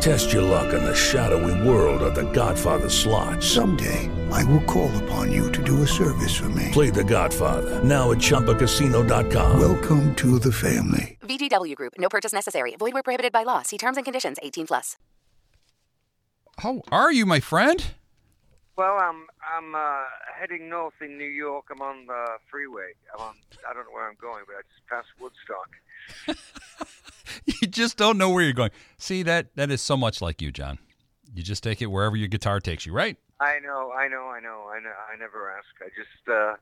Test your luck in the shadowy world of The Godfather slot. Someday, I will call upon you to do a service for me. Play The Godfather now at ChumbaCasino.com. Welcome to the family. VGW Group. No purchase necessary. Void where prohibited by law. See terms and conditions. 18 plus. How are you, my friend? Well, I'm I'm uh, heading north in New York. I'm on the freeway. I'm on. I don't know where I'm going, but I just passed Woodstock. you just don't know where you're going. See that that is so much like you, John. You just take it wherever your guitar takes you, right? I know, I know, I know. I know. I never ask. I just uh,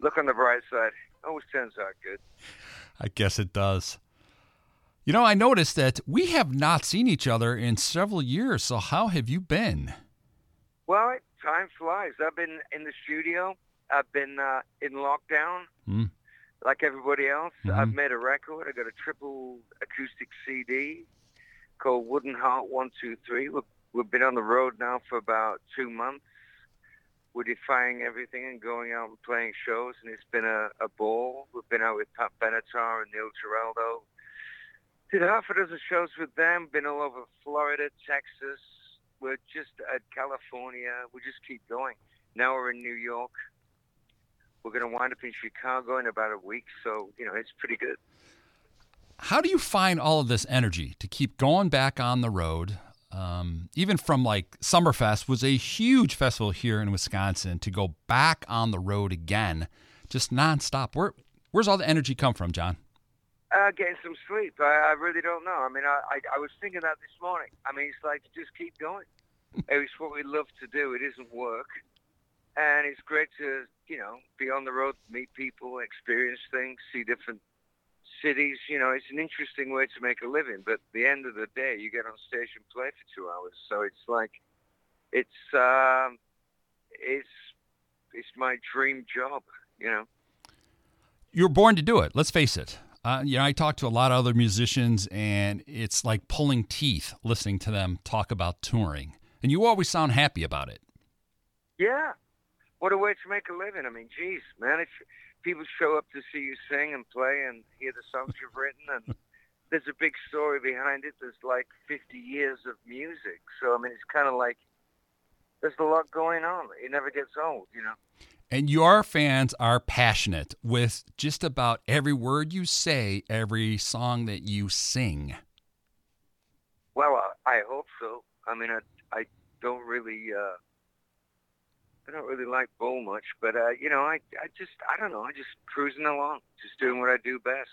look on the bright side. Always turns out good. I guess it does. You know, I noticed that we have not seen each other in several years. So how have you been? Well, time flies. I've been in the studio. I've been uh, in lockdown, Mm. Like everybody else. Mhm. I've made a record. I got a triple acoustic CD called Wooden Heart One Two Three. We've, we've been on the road now for about two months. We're defying everything and going out and playing shows, and it's been a, a ball. We've been out with Pat Benatar and Neil Giraldo. Did half a dozen shows with them. Been all over Florida, Texas. We're just at California. We just keep going. Now we're in New York. We're going to wind up in Chicago in about a week, so you know it's pretty good. How do you find all of this energy to keep going back on the road? Um, even from like Summerfest was a huge festival here in Wisconsin to go back on the road again, just nonstop. Where where's all the energy come from, John? Uh, getting some sleep. I, I really don't know. I mean, I, I I was thinking that this morning. I mean, it's like just keep going. it's what we love to do. It isn't work, and it's great to you know be on the road, meet people, experience things, see different cities. You know, it's an interesting way to make a living. But at the end of the day, you get on stage and play for two hours. So it's like, it's um, it's it's my dream job. You know. You're born to do it. Let's face it. Uh, you know, I talk to a lot of other musicians, and it's like pulling teeth listening to them talk about touring. And you always sound happy about it. Yeah. What a way to make a living. I mean, geez, man, if people show up to see you sing and play and hear the songs you've written and there's a big story behind it. There's like 50 years of music. So, I mean, it's kind of like there's a lot going on. It never gets old, you know. And your fans are passionate with just about every word you say, every song that you sing. Well, I, I hope so. I mean, I, I don't really, uh, I don't really like Bull much, but, uh, you know, I, I just, I don't know. I just cruising along, just doing what I do best.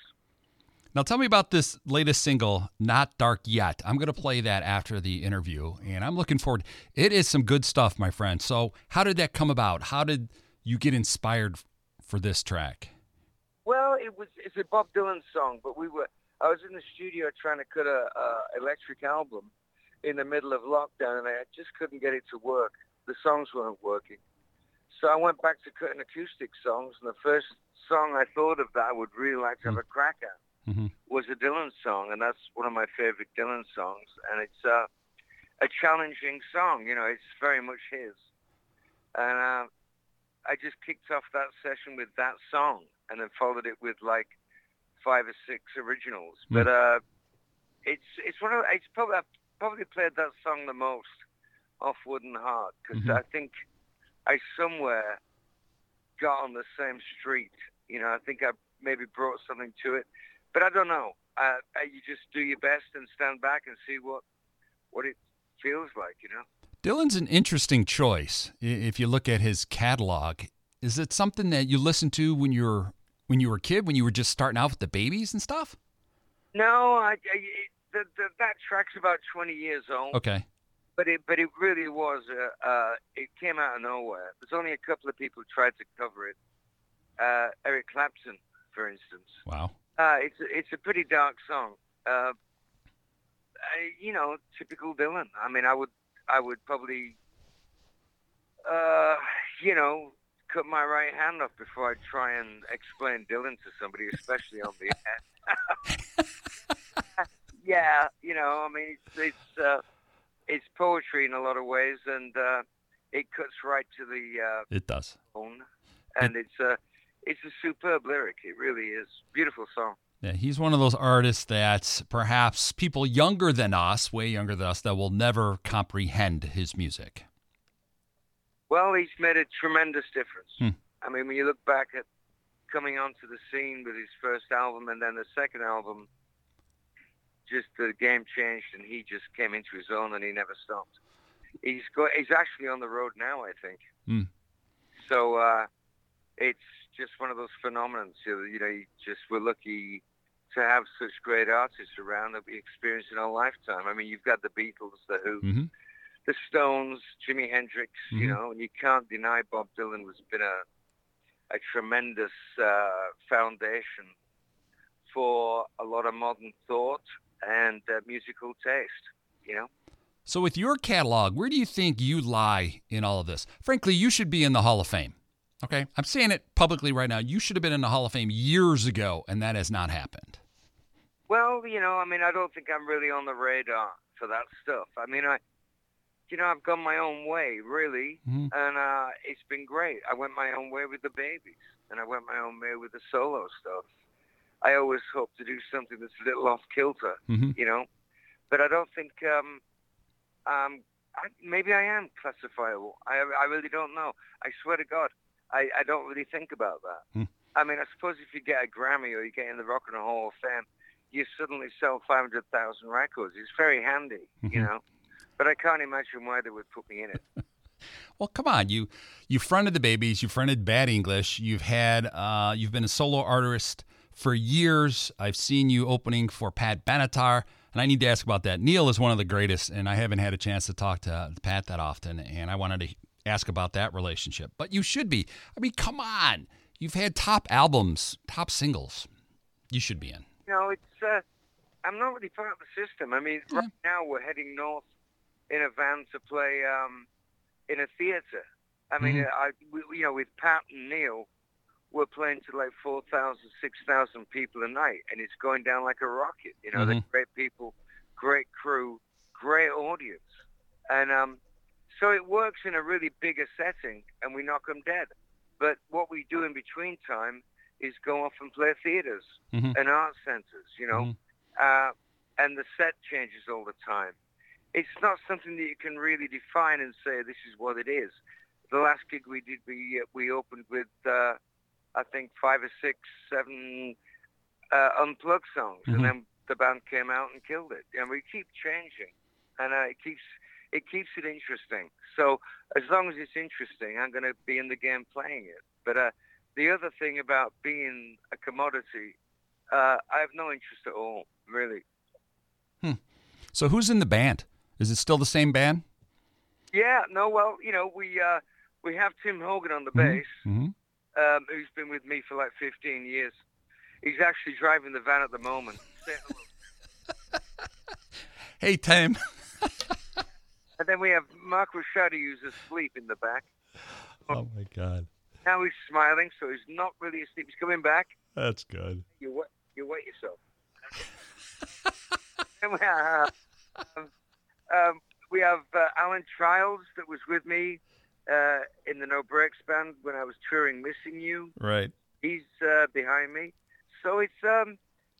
Now, tell me about this latest single, Not Dark Yet. I'm going to play that after the interview, and I'm looking forward. It is some good stuff, my friend. So, how did that come about? How did you get inspired for this track? Well, it was it's a Bob Dylan song, but we were I was in the studio trying to cut a, a electric album in the middle of lockdown, and I just couldn't get it to work. The songs weren't working, so I went back to cutting acoustic songs. And the first song I thought of that I would really like to have a crack at Mm-hmm. was a Dylan song, and that's one of my favorite Dylan songs. And it's uh, a challenging song, you know. It's very much his, and uh, I just kicked off that session with that song, and then followed it with like five or six originals. But uh, it's it's one of it's probably I've probably played that song the most off Wooden Heart because Mhm. I think I somewhere got on the same street. You know, I think I maybe brought something to it, but I don't know. Uh, you just do your best and stand back and see what what it feels like. You know. Dylan's an interesting choice. If you look at his catalog, is it something that you listened to when you were when you were a kid, when you were just starting out with the Babys and stuff? No, I, I the, the, that track's about 20 years old. Okay. But it, but it really was. Uh, uh, it came out of nowhere. There's only a couple of people who tried to cover it. Uh, Eric Clapton, for instance. Wow. Uh, it's a, it's a pretty dark song. Uh, you know, typical Dylan. I mean, I would I would probably, uh, you know, cut my right hand off before I try and explain Dylan to somebody, especially on the air. yeah, you know, I mean, it's it's, uh, it's poetry in a lot of ways, and uh, it cuts right to the uh, It does. bone, and it's a it's a superb lyric. It really is beautiful song. Yeah, he's one of those artists that perhaps people younger than us, way younger than us, that will never comprehend his music. Well, he's made a tremendous difference. Hmm. I mean, when you look back at coming onto the scene with his first album and then the second album, just the game changed and he just came into his own and he never stopped. He's go- he's actually on the road now, I think. Hmm. So uh, it's just one of those phenomena. You know, you just we're lucky to have such great artists around that we experience in our lifetime. I mean, you've got the Beatles, the Who, hmm the Stones, Jimi Hendrix, you Mhm. know, and you can't deny Bob Dylan was been a a tremendous uh, foundation for a lot of modern thought and uh, musical taste. You know, So, with your catalog, where do you think you lie in all of this? Frankly, you should be in the Hall of Fame. Okay, I'm saying it publicly right now. You should have been in the Hall of Fame years ago, and that has not happened. well, you know, I mean, I don't think I'm really on the radar for that stuff. I mean, I, you know, I've gone my own way, really, Mhm. and uh, it's been great. I went my own way with the Babys, and I went my own way with the solo stuff. I always hope to do something that's a little off kilter, hmm you know, but I don't think um, um, I, maybe I am classifiable. I, I really don't know. I swear to God, I, I don't really think about that. Hmm. I mean, I suppose if you get a Grammy or you get in the Rock and Roll Hall of Fame, you suddenly sell 500,000 records. It's very handy, you Mhm. know. But I can't imagine why they would put me in it. Well, come on. You you fronted the Babys. You fronted Bad English. You've had uh, you've been a solo artist for years. I've seen you opening for Pat Benatar, and I need to ask about that. Neil is one of the greatest, and I haven't had a chance to talk to Pat that often, and I wanted to ask about that relationship. But you should be. I mean, come on. You've had top albums, top singles. You should be in. Know, it's uh, I'm not really part of the system. I mean, right now we're heading north in a van to play um, in a theater. I mean, Mhm. I, we, you know, with Pat and Neil, we're playing to like 4,000, 6,000 people a night, and it's going down like a rocket. You know, they're Mhm. great people, great crew, great audience, and um, so it works in a really bigger setting, and we knock them dead. But what we do in between time is go off and play theaters Mhm. and art centers, you know, Mhm. uh, and the set changes all the time. It's not something that you can really define and say this is what it is. The last gig we did, we uh, we opened with uh, I think five or six, seven uh, unplugged songs, Mhm. and then the band came out and killed it. And we keep changing, and uh, it keeps it keeps it interesting. So as long as it's interesting, I'm going to be in the game playing it. But uh, the other thing about being a commodity, uh, I have no interest at all, really. So who's in the band? Is it still the same band? Yeah, no, well, you know, we uh, we have Tim Hogan on the Mhm. bass, hmm um, who's been with me for like 15 years. He's actually driving the van at the moment. Say hello. Hey, Tim. and then we have Mark Rashadi, who's asleep in the back. Oh my God, Now he's smiling, so he's not really asleep. He's coming back. that's good. You wet, you wet yourself. and we have, um, um, we have uh, Alan Childs that was with me uh, in the No Brakes band when I was touring Missing You. Right. He's uh, behind me. So it's um,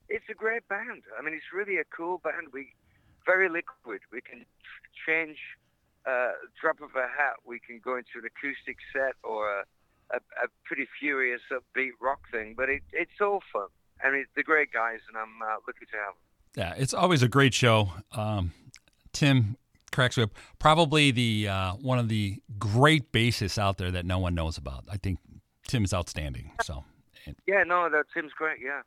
it's a great band. I mean, it's really a cool band. We very liquid. We can change uh, drop of a hat. We can go into an acoustic set or a, a, a pretty furious upbeat rock thing. But it, it's all fun. I mean, they're great guys, and I'm uh, lucky to have them. Yeah, it's always a great show. Um, Tim cracks me up. Probably the uh, one of the great bassists out there that no one knows about. I think Tim is outstanding. So, Yeah, no, that Tim's great. Yeah.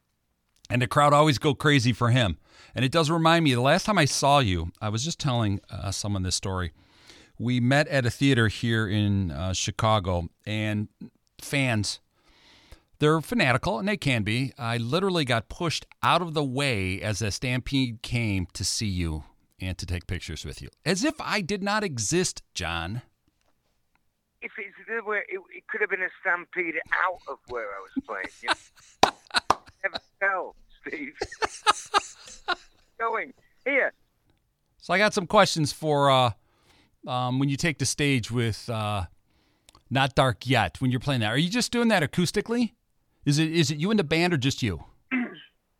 and the crowd always go crazy for him. And it does remind me. The last time I saw you, I was just telling uh, someone this story. We met at a theater here in uh, Chicago, and fans. They're fanatical, and they can be. I literally got pushed out of the way as a stampede came to see you and to take pictures with you, as if I did not exist, John. If it's the way, it, it could have been a stampede out of where I was playing. You know? Never tell, Steve. Going. Here. So I got some questions for uh, um, when you take the stage with uh, Not Dark Yet. When you're playing that, are you just doing that acoustically? Is it is it you and the band or just you?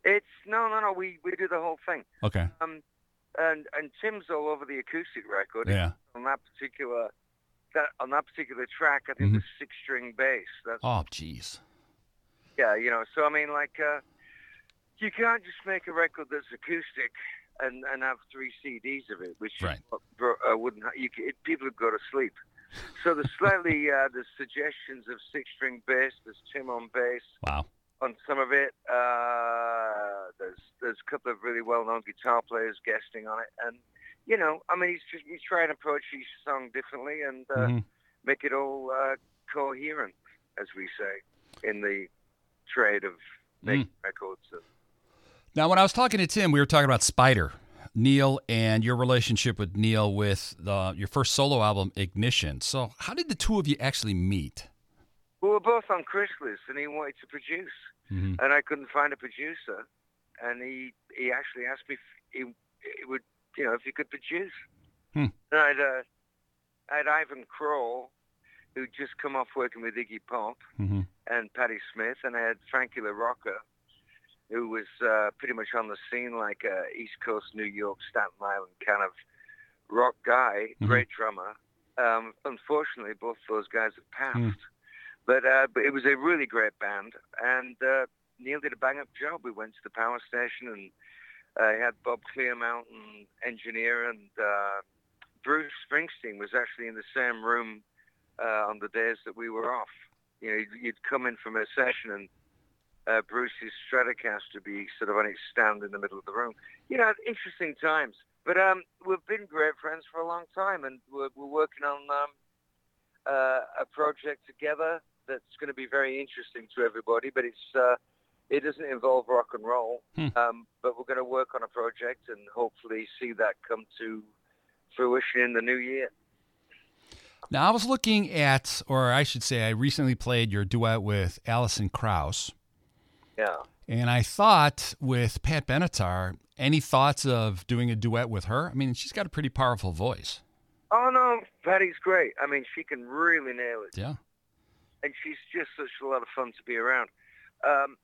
It's no, no, no. We we do the whole thing. Okay. Um, and and Tim's all over the acoustic record. Yeah. On that particular that on that particular track, I think Mhm. the six string bass. That's Oh, jeez. yeah, you know. So I mean, like, uh, you can't just make a record that's acoustic and and have three CDs of it, which Right. uh, wouldn't. You people would go to sleep. So the slightly uh, there's suggestions of six string bass. There's Tim on bass Wow. On some of it. Uh, there's there's a couple of really well-known guitar players guesting on it, and you know, I mean, he's just he's trying to approach each song differently and uh, Mhm. make it all uh, coherent, as we say in the trade of making records. And, Now, when I was talking to Tim, we were talking about Spider, Neil, and your relationship with Neil with the, your first solo album, Ignition. So, how did the two of you actually meet? We were both on Chrysalis, and he wanted to produce, Mhm. and I couldn't find a producer, and he he actually asked me if he, would, you know, if he could produce. Hmm. And I'd uh, I had Ivan Kral, who'd just come off working with Iggy Pop, Mhm. and Patti Smith, and I had Frankie LaRocca, who was uh, pretty much on the scene like a East Coast New York, Staten Island kind of rock guy, Mhm. great drummer. Um, unfortunately, both those guys have passed. Hmm. But uh, it was a really great band, and uh, Neil did a bang up job. We went to the power station, and uh, had Bob Clearmountain engineer, and uh, Bruce Springsteen was actually in the same room uh, on the days that we were off. You know, you'd, come in from a session, and uh, Bruce's Stratocaster would be sort of on its stand in the middle of the room. You know, interesting times. But um, we've been great friends for a long time, and we're, we're working on um, uh, a project together that's going to be very interesting to everybody. But it's uh, it doesn't involve rock and roll. Hmm. Um, but we're going to work on a project and hopefully see that come to fruition in the new year. Now, I was looking at, or I should say, I recently played your duet with Alison Krauss, Yeah. and I thought with Pat Benatar, any thoughts of doing a duet with her? I mean, she's got a pretty powerful voice. Oh no, Patty's great. I mean, she can really nail it. Yeah. And she's just such a lot of fun to be around. Um,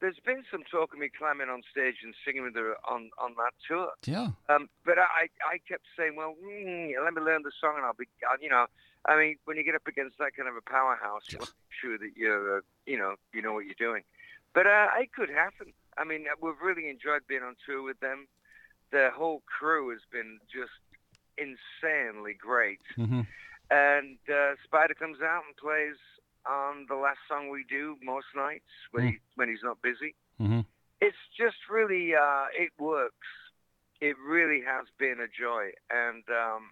there's been some talk of me climbing on stage and singing with her on, on that tour. Yeah. Um, but I, I kept saying, well, mm, let me learn the song and I'll be, you know, I mean, when you get up against that kind of a powerhouse, you Yeah. want to make sure that you're, uh, you know, you know what you're doing. But uh, it could happen. I mean, uh, we've really enjoyed being on tour with them. The whole crew has been just insanely great. hmm And uh, Spider comes out and plays on the last song we do most nights when he when he's not busy. hmm It's just really uh, it works. It really has been a joy, and um,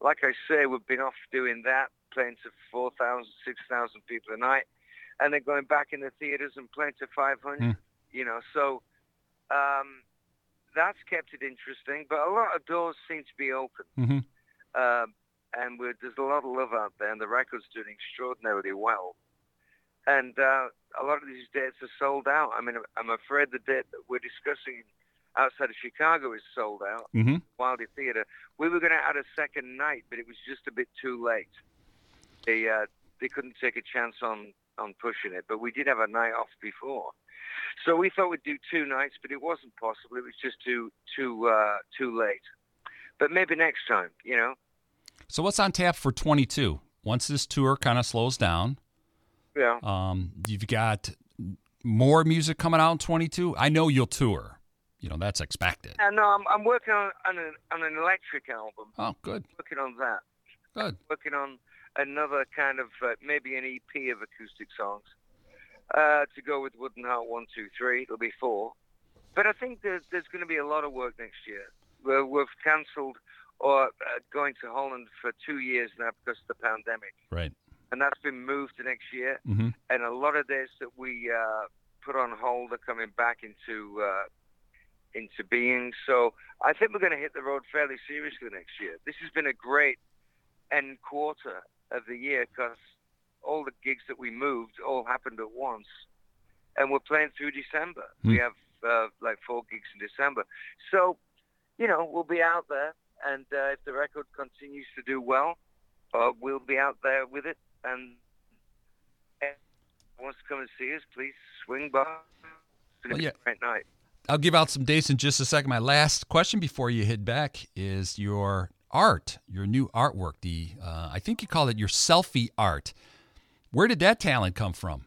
like I say, we've been off doing that, playing to 4,000, 6,000 people a night, and then going back in the theaters and playing to 500. Mm. You know, so um, that's kept it interesting. But a lot of doors seem to be open. hmm Um, and we're, there's a lot of love out there, and the record's doing extraordinarily well. And uh, a lot of these dates are sold out. I mean, I'm afraid the date that we're discussing outside of Chicago is sold out, hmm Wildy Theater. We were going to add a second night, but it was just a bit too late. They uh, they couldn't take a chance on on pushing it, but we did have a night off before. So we thought we'd do two nights, but it wasn't possible. It was just too too uh, too late. But maybe next time, you know. So, what's on tap for 22? Once this tour kind of slows down, Yeah. um, you've got more music coming out in 22. I know you'll tour. You know, that's expected. Uh, no, I'm, I'm working on, on, an, on an electric album. Oh, good. Working on that. Good. Working on another kind of uh, maybe an EP of acoustic songs uh, to go with Wooden Heart One Two Three. It'll be four. But I think there's, there's going to be a lot of work next year. We're, we've cancelled or uh, going to Holland for two years now because of the pandemic, Right. and that's been moved to next year. hmm and a lot of dates that we uh, put on hold are coming back into uh, into being. So I think we're going to hit the road fairly seriously next year. This has been a great end quarter of the year because all the gigs that we moved all happened at once, and we're playing through December. We Hmm. have uh, like four gigs in December, so you know we'll be out there. And uh, if the record continues to do well, uh, we'll be out there with it. And wants to come and see us, please swing by. It's Well, be yeah. a great night. I'll give out some dates in just a second. My last question before you head back is your art, your new artwork. The uh, I think you call it your selfie art. Where did that talent come from?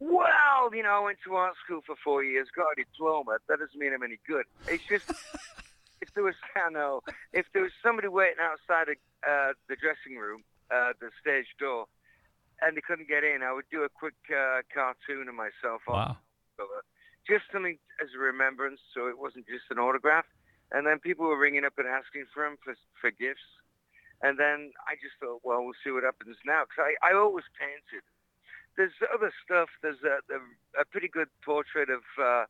Well, you know, I went to art school for four years, got a diploma. That doesn't mean I'm any good. It's just if there was, I know, if there was somebody waiting outside of, uh, the dressing room, uh, the stage door, and they couldn't get in, I would do a quick uh, cartoon of myself on Wow. cover. Just something as a remembrance, so it wasn't just an autograph. And then people were ringing up and asking for them for, for gifts. And then I just thought, well, we'll see what happens now. Because I, I always painted. There's other stuff. There's a, a, a pretty good portrait of uh,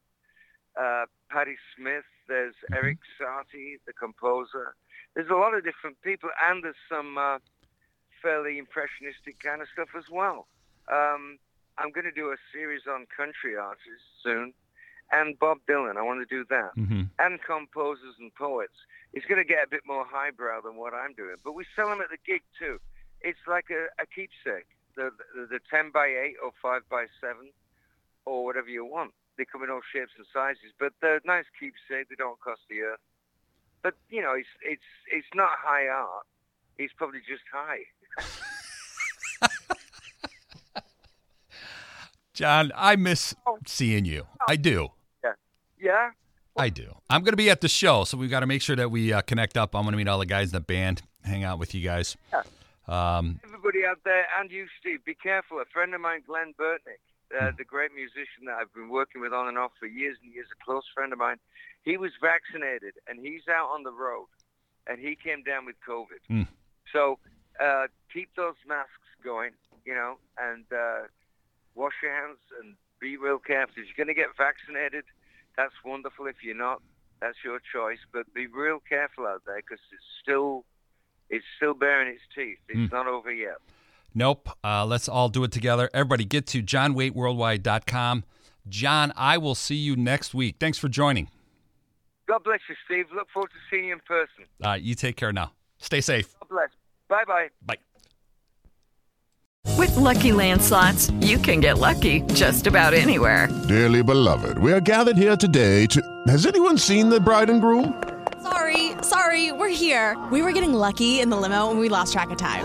uh, Patti Smith. There's Erik Satie, the composer. There's a lot of different people, and there's some uh, fairly impressionistic kind of stuff as well. Um, I'm going to do a series on country artists soon, and Bob Dylan. I want to do that, Mm-hmm. and composers and poets. It's going to get a bit more highbrow than what I'm doing, but we sell them at the gig too. It's like a, a keepsake, the, the the 10 by 8 or 5 by 7 or whatever you want. They come in all shapes and sizes, but they're nice keepsake. They don't cost the earth. But you know, it's it's it's not high art. It's probably just high. John, I miss seeing you. I do. Yeah. Yeah. I do. I'm going to be at the show, so we've got to make sure that we uh, connect up. I'm going to meet all the guys in the band, hang out with you guys. Yeah. Um, Everybody out there, and you, Steve, be careful. A friend of mine, Glenn Burtnik, uh, the great musician that I've been working with on and off for years and years, a close friend of mine, he was vaccinated, and he's out on the road, and he came down with COVID. Mm. So uh, keep those masks going, you know, and uh, wash your hands and be real careful. If you're going to get vaccinated, that's wonderful. If you're not, that's your choice. But be real careful out there because it's still it's still bearing its teeth. It's not over yet. Nope. Uh, let's all do it together. Everybody get to johnwaiteworldwide.com. John, I will see you next week. Thanks for joining. God bless you, Steve. Look forward to seeing you in person. Uh, you take care now. Stay safe. God bless. Bye bye. Bye. With Lucky Land slots, you can get lucky just about anywhere. Dearly beloved, we are gathered here today to. Has anyone seen the bride and groom? Sorry, sorry, we're here. We were getting lucky in the limo and we lost track of time.